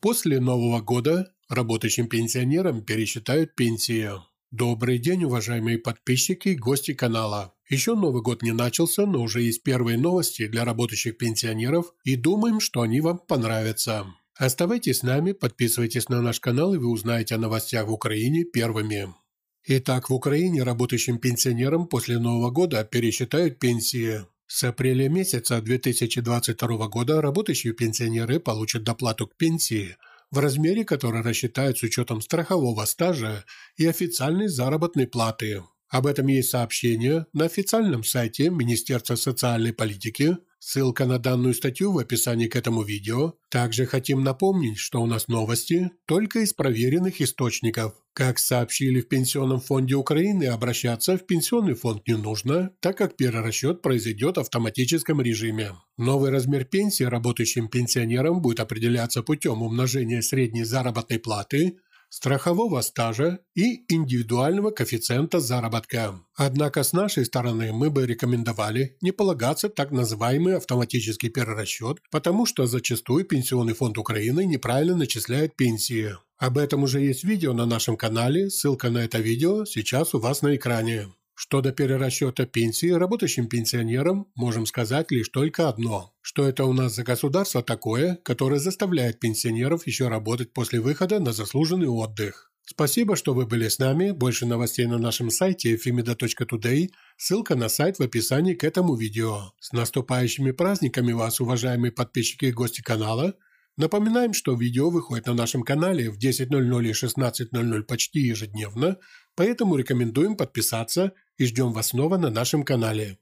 После Нового года работающим пенсионерам пересчитают пенсии. Добрый день, уважаемые подписчики и гости канала. Еще Новый год не начался, но уже есть первые новости для работающих пенсионеров и думаем, что они вам понравятся. Оставайтесь с нами, подписывайтесь на наш канал и вы узнаете о новостях в Украине первыми. Итак, в Украине работающим пенсионерам после Нового года пересчитают пенсии. С апреля месяца 2022 года работающие пенсионеры получат доплату к пенсии – в размере, который рассчитают с учетом страхового стажа и официальной заработной платы. Об этом есть сообщение на официальном сайте Министерства социальной политики. Ссылка на данную статью в описании к этому видео. Также хотим напомнить, что у нас новости только из проверенных источников. Как сообщили в Пенсионном фонде Украины, обращаться в Пенсионный фонд не нужно, так как перерасчет произойдет в автоматическом режиме. Новый размер пенсии работающим пенсионерам будет определяться путем умножения средней заработной платы страхового стажа и индивидуального коэффициента заработка. Однако с нашей стороны мы бы рекомендовали не полагаться так называемый автоматический перерасчет, потому что зачастую Пенсионный фонд Украины неправильно начисляет пенсии. Об этом уже есть видео на нашем канале, ссылка на это видео сейчас у вас на экране. Что до перерасчета пенсии работающим пенсионерам, можем сказать лишь только одно. Что это у нас за государство такое, которое заставляет пенсионеров еще работать после выхода на заслуженный отдых. Спасибо, что вы были с нами. Больше новостей на нашем сайте femida.today. Ссылка на сайт в описании к этому видео. С наступающими праздниками вас, уважаемые подписчики и гости канала. Напоминаем, что видео выходит на нашем канале в 10.00 и 16.00 почти ежедневно, поэтому рекомендуем подписаться и ждем вас снова на нашем канале.